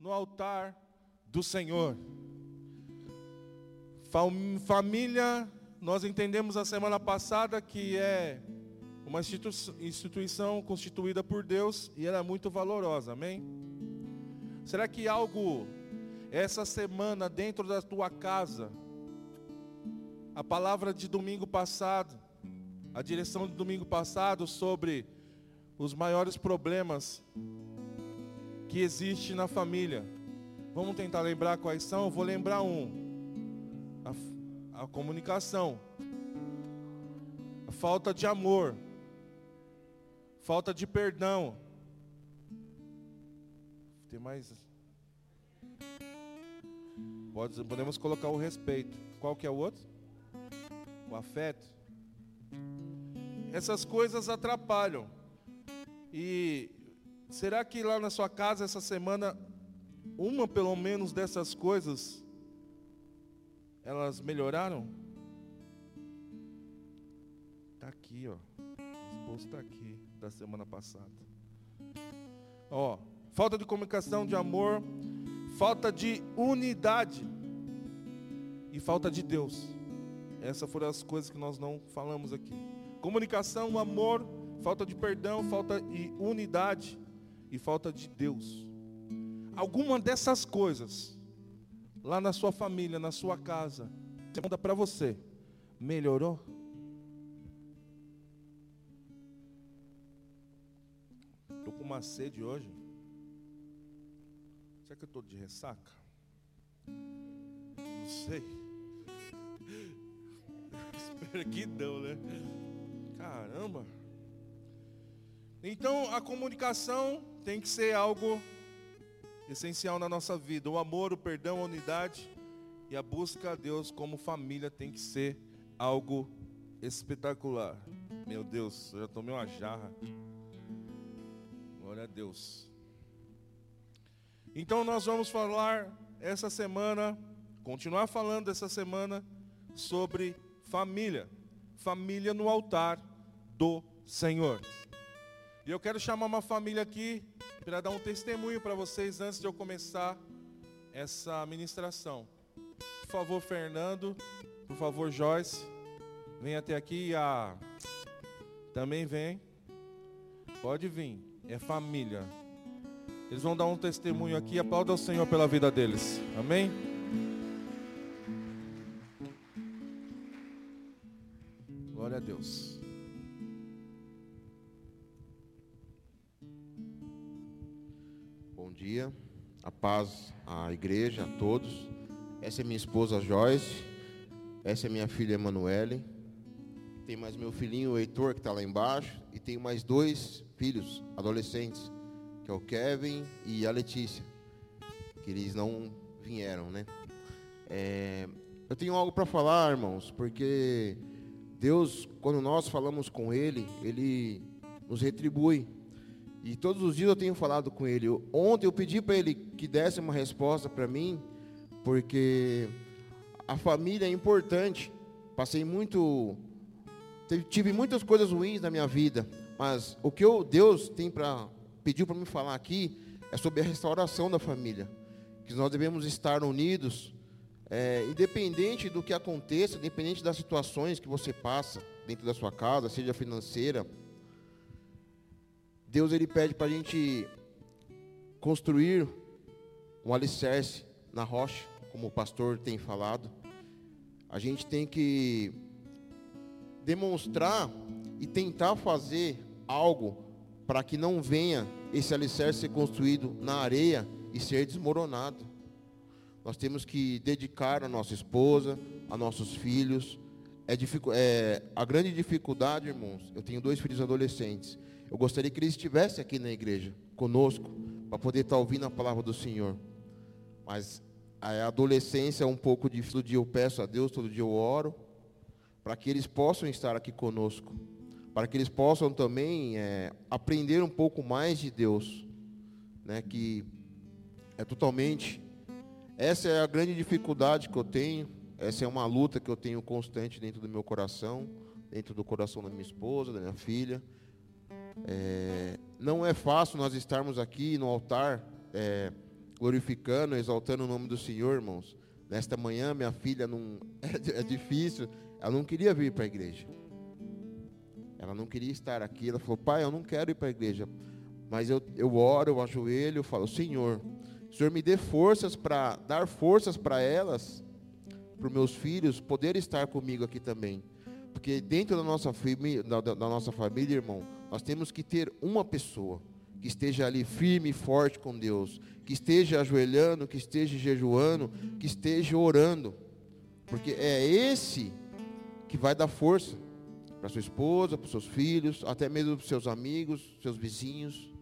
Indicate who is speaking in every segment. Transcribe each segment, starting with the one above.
Speaker 1: no altar do Senhor. Família, nós entendemos a semana passada que é uma instituição constituída por Deus e ela é muito valorosa, amém? Será que algo essa semana dentro da tua casa, a palavra de domingo passado, a direção de domingo passado sobre os maiores problemas que existe na família. Vamos tentar lembrar quais são? Eu vou lembrar um. A, a comunicação. A falta de amor. Falta de perdão. Tem mais? Pode, podemos colocar o respeito. Qual que é o outro? O afeto. Essas coisas atrapalham. E será que lá na sua casa essa semana, uma pelo menos dessas coisas, elas melhoraram? Está aqui, ó. O esposo está aqui, da semana passada. Ó, falta de comunicação, de amor, falta de unidade e falta de Deus. Essas foram as coisas que nós não falamos aqui. Comunicação, amor, falta de perdão, falta de unidade e falta de Deus. Alguma dessas coisas, lá na sua família, na sua casa, pergunta para você, melhorou? Estou com uma sede hoje. Será que eu estou de ressaca? Não sei. Espero que não, né? Caramba. Então a comunicação tem que ser algo essencial na nossa vida. O amor, o perdão, a unidade e a busca a Deus como família tem que ser algo espetacular. Meu Deus, eu já tomei uma jarra. Glória a Deus. Então nós vamos falar essa semana, continuar falando essa semana sobre família. Família no altar do Senhor. E eu quero chamar uma família aqui para dar um testemunho para vocês antes de eu começar essa ministração. Por favor, Fernando. Por favor, Joyce. Vem até aqui. A... Também vem. Pode vir. É família. Eles vão dar um testemunho aqui. Aplauda o Senhor pela vida deles. Amém?
Speaker 2: Dia, a paz à igreja, a todos. Essa é minha esposa Joyce, essa é minha filha Emanuele. Tem mais meu filhinho Heitor que está lá embaixo e tenho mais dois filhos adolescentes, que é o Kevin e a Letícia, que eles não vieram, né? É, eu tenho algo para falar, irmãos, porque Deus, quando nós falamos com Ele, Ele nos retribui. E todos os dias eu tenho falado com ele. Ontem eu pedi para ele que desse uma resposta para mim, porque a família é importante. Passei muito. Tive muitas coisas ruins na minha vida, mas o que eu, Deus tem para pediu para me falar aqui é sobre a restauração da família. Que nós devemos estar unidos, é, independente do que aconteça, independente das situações que você passa dentro da sua casa, seja financeira, Deus ele pede para a gente construir um alicerce na rocha, como o pastor tem falado. A gente tem que demonstrar e tentar fazer algo para que não venha esse alicerce ser construído na areia e ser desmoronado. Nós temos que dedicar a nossa esposa, a nossos filhos. É, é, a grande dificuldade, irmãos, eu tenho dois filhos adolescentes. Eu gostaria que eles estivessem aqui na igreja, conosco, para poder estar ouvindo a palavra do Senhor. Mas a adolescência é um pouco difícil. Todo dia eu peço a Deus, todo dia eu oro, para que eles possam estar aqui conosco. Para que eles possam também é, aprender um pouco mais de Deus. Né, que é totalmente. Essa é a grande dificuldade que eu tenho. Essa é uma luta que eu tenho constante dentro do meu coração, dentro do coração da minha esposa, da minha filha. É, não é fácil nós estarmos aqui no altar, é, glorificando, exaltando o nome do Senhor, irmãos. Nesta manhã, minha filha não é, é difícil, ela não queria vir para a igreja. Ela não queria estar aqui. Ela falou: Pai, eu não quero ir para a igreja. Mas eu, eu oro, eu ajoelho, eu falo: Senhor, Senhor me dê forças para dar forças para elas, para os meus filhos, poder estar comigo aqui também. Porque dentro da nossa, da, da nossa família, irmão, nós temos que ter uma pessoa que esteja ali firme e forte com Deus, que esteja ajoelhando, que esteja jejuando, que esteja orando, porque é esse que vai dar força para sua esposa, para seus filhos, até mesmo para seus amigos, seus vizinhos.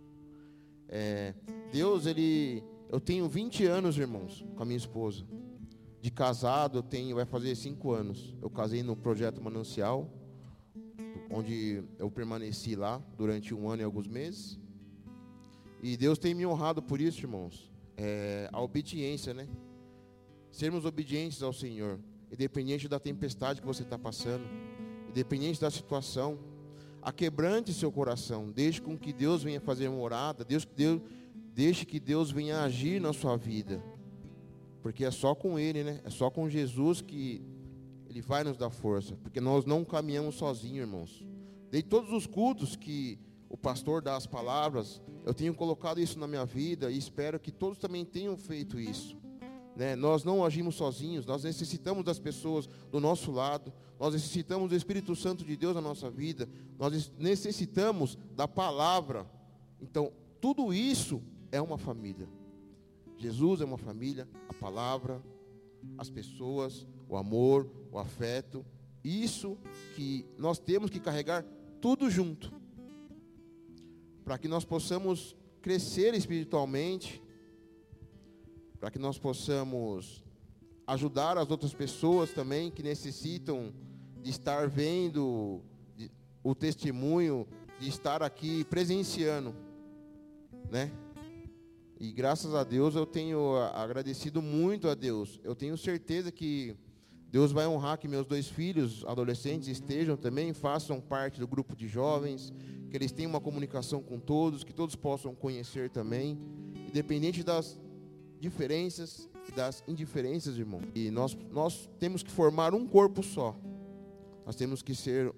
Speaker 2: É, Deus, ele, eu tenho 20 anos, irmãos, com a minha esposa. De casado, eu tenho, vai fazer cinco anos. Eu casei no projeto Manancial, onde eu permaneci lá durante um ano e alguns meses. E Deus tem me honrado por isso, irmãos. É, a obediência, né? Sermos obedientes ao Senhor, independente da tempestade que você está passando, independente da situação. Aquebrante seu coração, deixe com que Deus venha fazer morada, Deus, Deus, deixe que Deus venha agir na sua vida. Porque é só com Ele, né? É só com Jesus que Ele vai nos dar força. Porque nós não caminhamos sozinhos, irmãos. De todos os cultos que o pastor dá as palavras, eu tenho colocado isso na minha vida e espero que todos também tenham feito isso. Né? Nós não agimos sozinhos, nós necessitamos das pessoas do nosso lado, nós necessitamos do Espírito Santo de Deus na nossa vida, nós necessitamos da palavra. Então, tudo isso é uma família. Jesus é uma família, a palavra, as pessoas, o amor, o afeto, isso que nós temos que carregar tudo junto para que nós possamos crescer espiritualmente, para que nós possamos ajudar as outras pessoas também que necessitam de estar vendo o testemunho, de estar aqui presenciando, né? E graças a Deus eu tenho agradecido muito a Deus. Eu tenho certeza que Deus vai honrar que meus dois filhos adolescentes estejam também, façam parte do grupo de jovens, que eles tenham uma comunicação com todos, que todos possam conhecer também, independente das diferenças e das indiferenças, irmão. E nós, nós temos que formar um corpo só. Nós temos que ser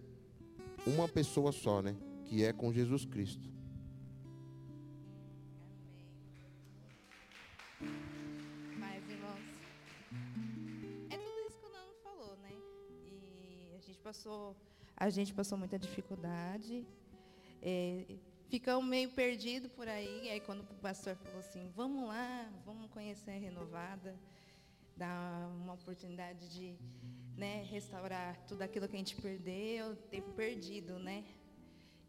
Speaker 2: uma pessoa só, né? Que é com Jesus Cristo.
Speaker 3: Passou, a gente passou muita dificuldade. É, ficamos meio perdidos por aí. Aí quando o pastor falou assim, vamos lá, vamos conhecer a renovada, dar uma oportunidade de né, restaurar tudo aquilo que a gente perdeu, ter perdido, né?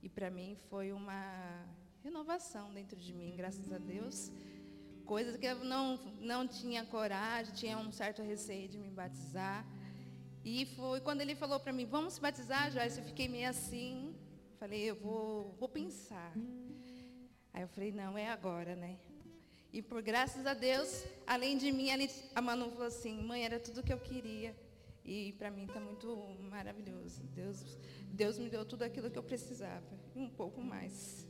Speaker 3: E para mim foi uma renovação dentro de mim, graças a Deus. Coisas que eu não, não tinha coragem, tinha um certo receio de me batizar. E foi quando ele falou para mim, vamos se batizar, Joyce, eu fiquei meio assim, Falei, eu vou, vou pensar. Aí eu falei, não, é agora, né? E por graças a Deus, além de mim, a Manu falou assim, mãe, era tudo que eu queria. E para mim está muito maravilhoso. Deus, Deus me deu tudo aquilo que eu precisava. E um pouco mais.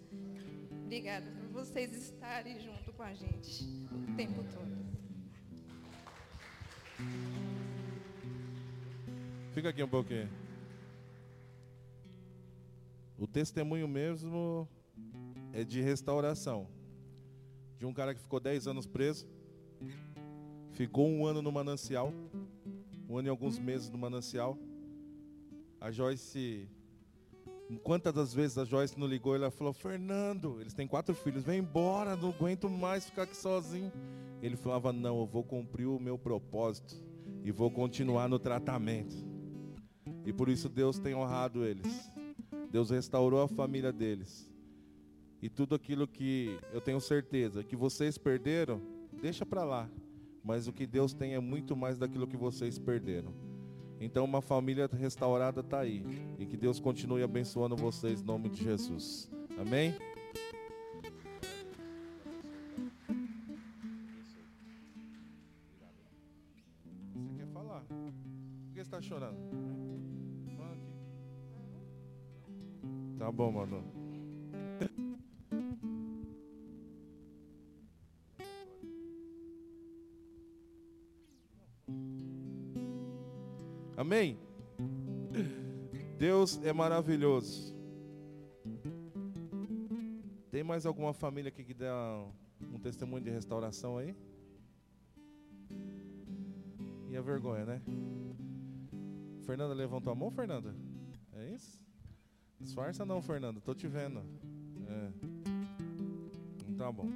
Speaker 3: Obrigada por vocês estarem junto com a gente o tempo todo.
Speaker 1: Fica aqui um pouquinho. O testemunho mesmo é de restauração. De um cara que ficou 10 anos preso, ficou um ano no manancial, um ano e alguns meses no manancial. A Joyce, quantas das vezes a Joyce não ligou, ela falou: Fernando, eles têm quatro filhos, vem embora, não aguento mais ficar aqui sozinho. Ele falava: Não, eu vou cumprir o meu propósito e vou continuar no tratamento. E por isso Deus tem honrado eles. Deus restaurou a família deles. E tudo aquilo que eu tenho certeza que vocês perderam, deixa para lá. Mas o que Deus tem é muito mais daquilo que vocês perderam. Então uma família restaurada está aí. E que Deus continue abençoando vocês em nome de Jesus. Amém? É maravilhoso. Tem mais alguma família aqui que dá um testemunho de restauração aí? E a vergonha, né? Fernanda levantou a mão, Fernanda? É isso? Disfarça não, Fernanda, tô te vendo. É. Tá bom.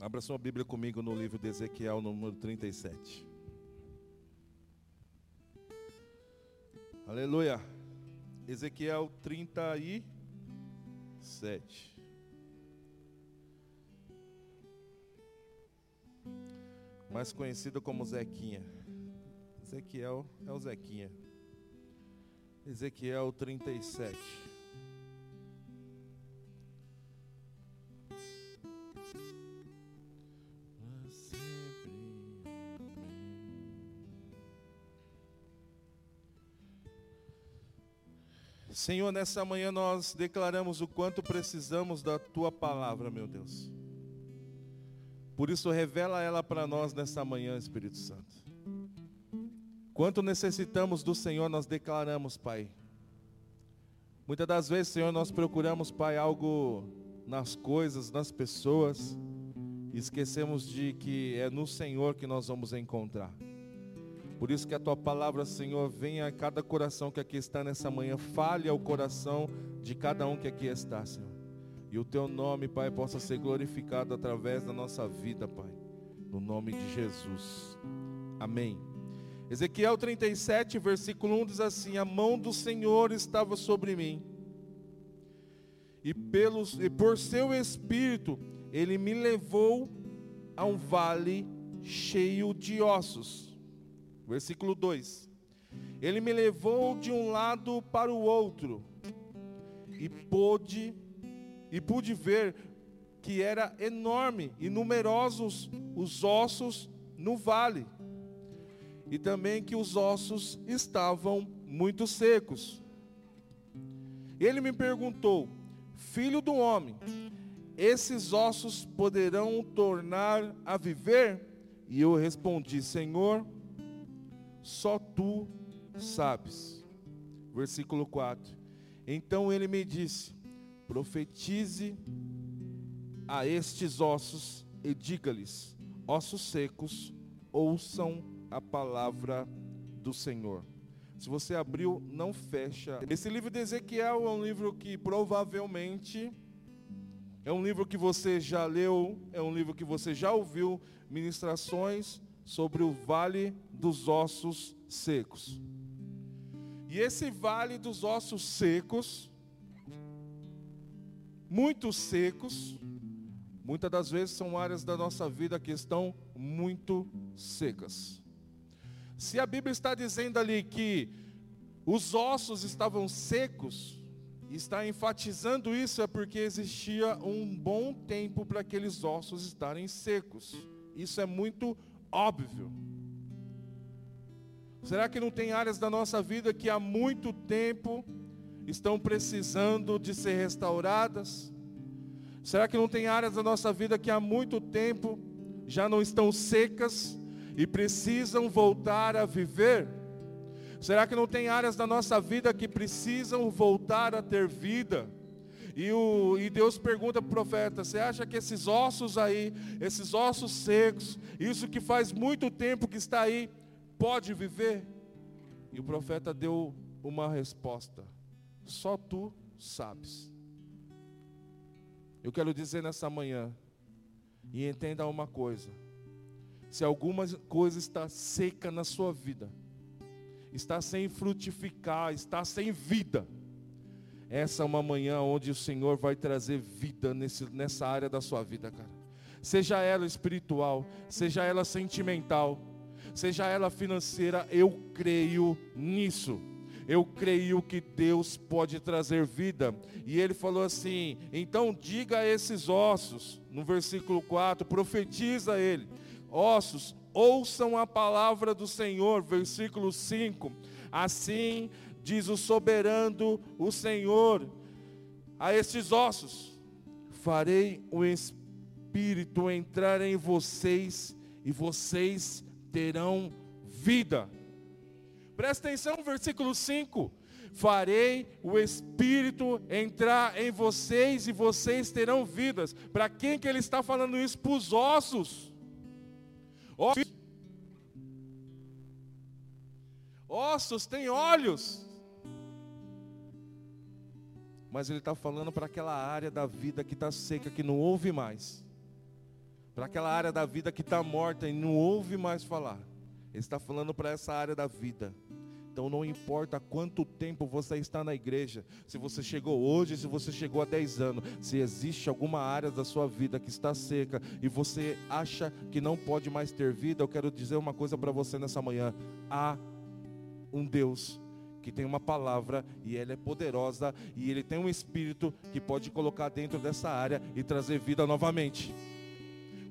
Speaker 1: Abra sua Bíblia comigo no livro de Ezequiel, número 37. Aleluia. Ezequiel 37. Mais conhecido como Zequinha. Ezequiel é o Zequinha. Ezequiel 37. Senhor, nessa manhã nós declaramos o quanto precisamos da tua palavra, meu Deus. Por isso, revela ela para nós nessa manhã, Espírito Santo. Quanto necessitamos do Senhor, nós declaramos, Pai. Muitas das vezes, Senhor, nós procuramos, Pai, algo nas coisas, nas pessoas, e esquecemos de que é no Senhor que nós vamos encontrar. Por isso que a tua palavra, Senhor, venha a cada coração que aqui está nessa manhã, fale ao coração de cada um que aqui está, Senhor. E o teu nome, Pai, possa ser glorificado através da nossa vida, Pai. No nome de Jesus. Amém. Ezequiel 37, versículo 1 diz assim: A mão do Senhor estava sobre mim, e, pelos, e por seu espírito ele me levou a um vale cheio de ossos Versículo 2: Ele me levou de um lado para o outro, e pôde e pude ver que era enorme e numerosos os ossos no vale, e também que os ossos estavam muito secos. Ele me perguntou: Filho do homem, esses ossos poderão tornar a viver? E eu respondi: Senhor, só tu sabes. Versículo 4. Então ele me disse: profetize a estes ossos e diga-lhes: ossos secos, ouçam a palavra do Senhor. Se você abriu, não fecha. Esse livro de Ezequiel é um livro que provavelmente é um livro que você já leu, é um livro que você já ouviu ministrações sobre o vale dos ossos secos. E esse vale dos ossos secos, muito secos, muitas das vezes são áreas da nossa vida que estão muito secas. Se a Bíblia está dizendo ali que os ossos estavam secos, está enfatizando isso é porque existia um bom tempo para aqueles ossos estarem secos. Isso é muito óbvio. Será que não tem áreas da nossa vida que há muito tempo estão precisando de ser restauradas? Será que não tem áreas da nossa vida que há muito tempo já não estão secas e precisam voltar a viver? Será que não tem áreas da nossa vida que precisam voltar a ter vida? E, o, e Deus pergunta para o profeta: Você acha que esses ossos aí, esses ossos secos, isso que faz muito tempo que está aí, pode viver? E o profeta deu uma resposta: Só tu sabes. Eu quero dizer nessa manhã, e entenda uma coisa: se alguma coisa está seca na sua vida, está sem frutificar, está sem vida, essa é uma manhã onde o Senhor vai trazer vida nesse, nessa área da sua vida, cara. Seja ela espiritual, seja ela sentimental, seja ela financeira, eu creio nisso. Eu creio que Deus pode trazer vida. E ele falou assim: então diga a esses ossos, no versículo 4, profetiza ele: ossos, ouçam a palavra do Senhor, versículo 5. Assim diz o soberano, o Senhor, a estes ossos: farei o Espírito entrar em vocês, e vocês terão vida. Presta atenção, versículo 5: Farei o Espírito entrar em vocês e vocês terão vidas. Para quem que ele está falando isso? Para os ossos. Ossos. Ossos têm olhos. Mas ele está falando para aquela área da vida que está seca, que não ouve mais. Para aquela área da vida que está morta e não ouve mais falar. Ele está falando para essa área da vida. Então não importa quanto tempo você está na igreja, se você chegou hoje, se você chegou há 10 anos, se existe alguma área da sua vida que está seca e você acha que não pode mais ter vida, eu quero dizer uma coisa para você nessa manhã. Há um Deus que tem uma palavra e ela é poderosa e ele tem um espírito que pode colocar dentro dessa área e trazer vida novamente.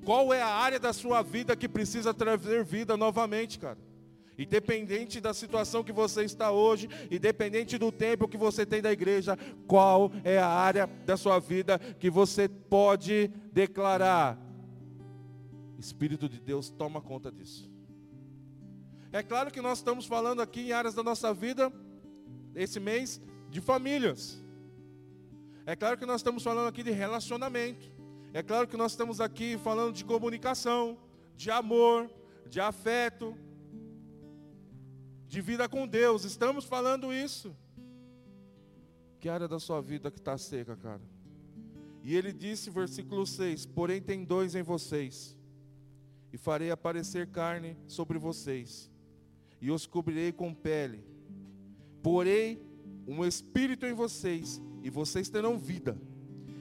Speaker 1: Qual é a área da sua vida que precisa trazer vida novamente, cara? Independente da situação que você está hoje, independente do tempo que você tem da igreja, qual é a área da sua vida que você pode declarar? Espírito de Deus toma conta disso. É claro que nós estamos falando aqui em áreas da nossa vida, esse mês, de famílias. É claro que nós estamos falando aqui de relacionamento. É claro que nós estamos aqui falando de comunicação, de amor, de afeto de vida com Deus. Estamos falando isso. Que área da sua vida que está seca, cara? E ele disse, versículo 6: Porém tem dois em vocês, e farei aparecer carne sobre vocês, e os cobrirei com pele. Porei um espírito em vocês, e vocês terão vida.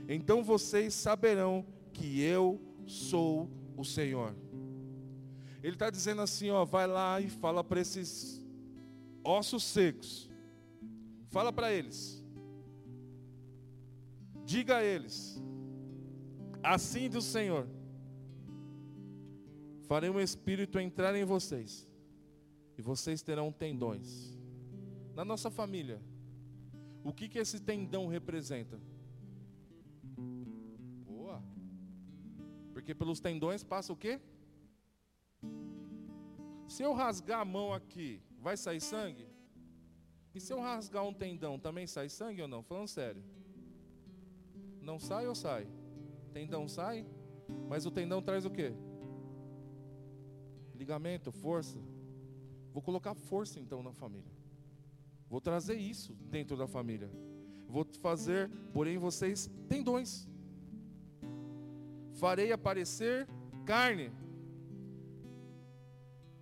Speaker 1: Então vocês saberão que eu sou o Senhor. Ele está dizendo assim, ó, vai lá e fala para esses ossos secos. Fala para eles. Diga a eles. Assim do Senhor. Farei um espírito entrar em vocês. E vocês terão tendões. Na nossa família, o que que esse tendão representa? Boa. Porque pelos tendões passa o quê? Se eu rasgar a mão aqui vai sair sangue? E se eu rasgar um tendão, também sai sangue ou não? Falando sério. Não sai ou sai? Tendão sai, mas o tendão traz o quê? Ligamento, força. Vou colocar força então na família. Vou trazer isso dentro da família. Vou fazer, porém, vocês tendões. Farei aparecer carne.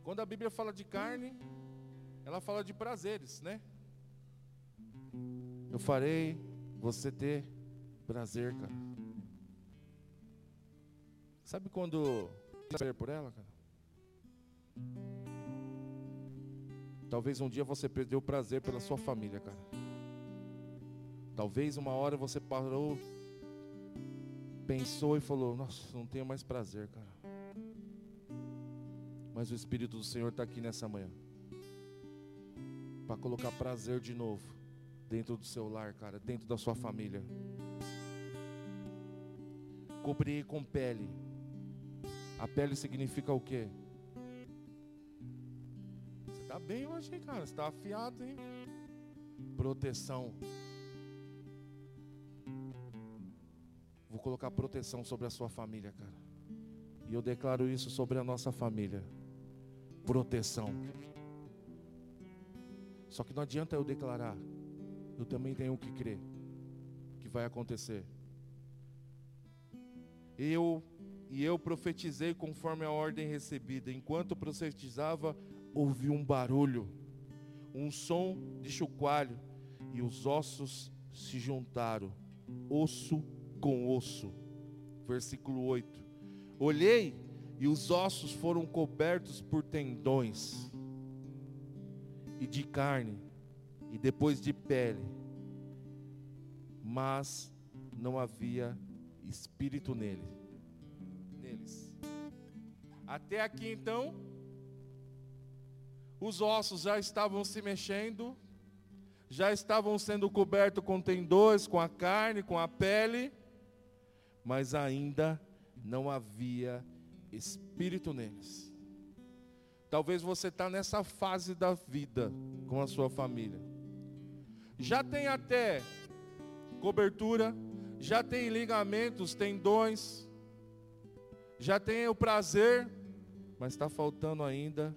Speaker 1: Quando a Bíblia fala de carne, ela fala de prazeres, né? Eu farei você ter prazer, cara. Sabe quando prazer por ela, cara? Talvez um dia você perdeu o prazer pela sua família, cara. Talvez uma hora você parou, pensou e falou: Nossa, não tenho mais prazer, cara. Mas o Espírito do Senhor está aqui nessa manhã para colocar prazer de novo dentro do seu lar, cara, dentro da sua família. Cobrir com pele. A pele significa o quê? Bem hoje, hein, cara? Você está afiado, hein? Proteção. Vou colocar proteção sobre a sua família, cara. E eu declaro isso sobre a nossa família. Proteção. Só que não adianta eu declarar, eu também tenho que crer que vai acontecer. Eu e eu profetizei conforme a ordem recebida. Enquanto profetizava, ouvi um barulho, um som de chocalho, e os ossos se juntaram, osso com osso. Versículo 8. Olhei e os ossos foram cobertos por tendões e de carne, e depois de pele, mas não havia espírito nele, neles. Até aqui então, os ossos já estavam se mexendo, já estavam sendo cobertos com tendões, com a carne, com a pele, mas ainda não havia espírito neles. Talvez você está nessa fase da vida com a sua família. Já tem até cobertura, já tem ligamentos, tendões, já tem o prazer, mas está faltando ainda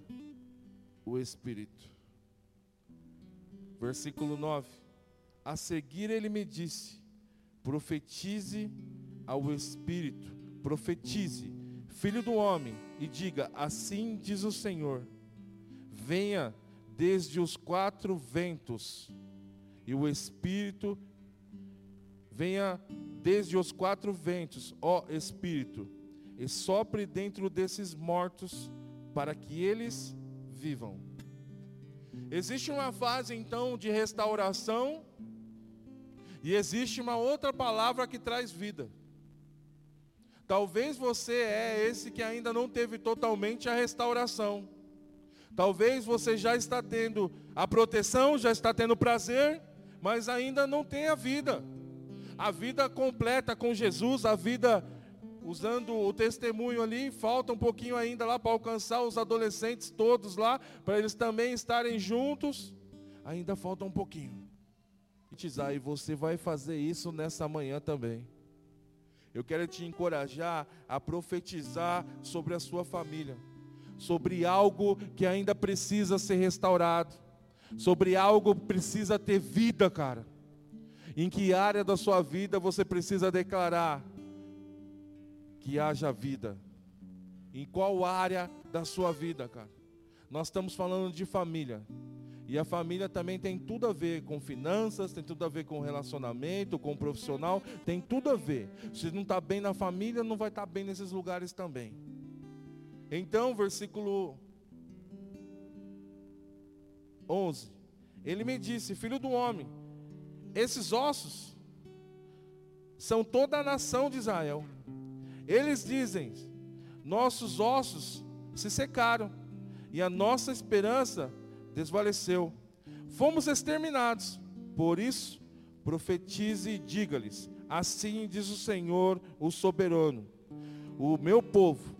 Speaker 1: o Espírito. Versículo 9: A seguir ele me disse: profetize ao Espírito, profetize, filho do homem, e diga: Assim diz o Senhor: Venha desde os quatro ventos, e o Espírito venha desde os quatro ventos, ó Espírito, e sopre dentro desses mortos, para que eles vivam. Existe uma fase então de restauração, e existe uma outra palavra que traz vida. Talvez você é esse que ainda não teve totalmente a restauração. Talvez você já está tendo a proteção, já está tendo prazer, mas ainda não tem a vida. A vida completa com Jesus, a vida usando o testemunho ali, falta um pouquinho ainda lá para alcançar os adolescentes todos lá, para eles também estarem juntos. Ainda falta um pouquinho. E você vai fazer isso nessa manhã também. Eu quero te encorajar a profetizar sobre a sua família, sobre algo que ainda precisa ser restaurado, sobre algo que precisa ter vida, cara. Em que área da sua vida você precisa declarar que haja vida? Em qual área da sua vida, cara? Nós estamos falando de família. E a família também tem tudo a ver com finanças, tem tudo a ver com relacionamento, com profissional, tem tudo a ver. Se não está bem na família, não vai estar tá bem nesses lugares também. Então, versículo 11. Ele me disse: Filho do homem, esses ossos são toda a nação de Israel. Eles dizem: Nossos ossos se secaram e a nossa esperança desvaleceu. Fomos exterminados. Por isso, profetize e diga-lhes: Assim diz o Senhor, o soberano: O meu povo,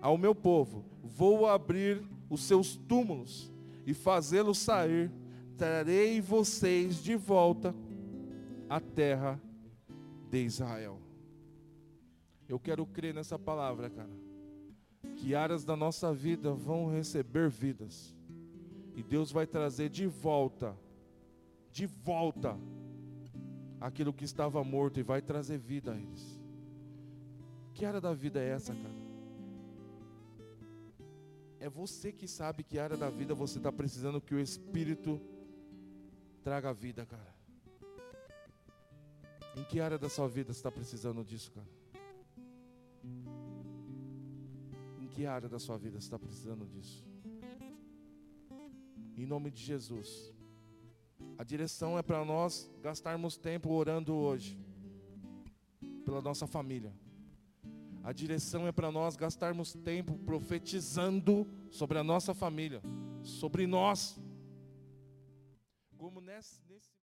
Speaker 1: ao meu povo, vou abrir os seus túmulos e fazê-los sair. Trarei vocês de volta à terra de Israel. Eu quero crer nessa palavra, cara. Que áreas da nossa vida vão receber vidas e Deus vai trazer de volta, de volta, aquilo que estava morto e vai trazer vida a eles. Que área da vida é essa, cara? É você que sabe que área da vida você está precisando que o Espírito traga vida, cara. Em que área da sua vida você está precisando disso, cara? Que área da sua vida está precisando disso? Em nome de Jesus. A direção é para nós gastarmos tempo orando hoje pela nossa família. A direção é para nós gastarmos tempo profetizando sobre a nossa família, sobre nós. Como nesse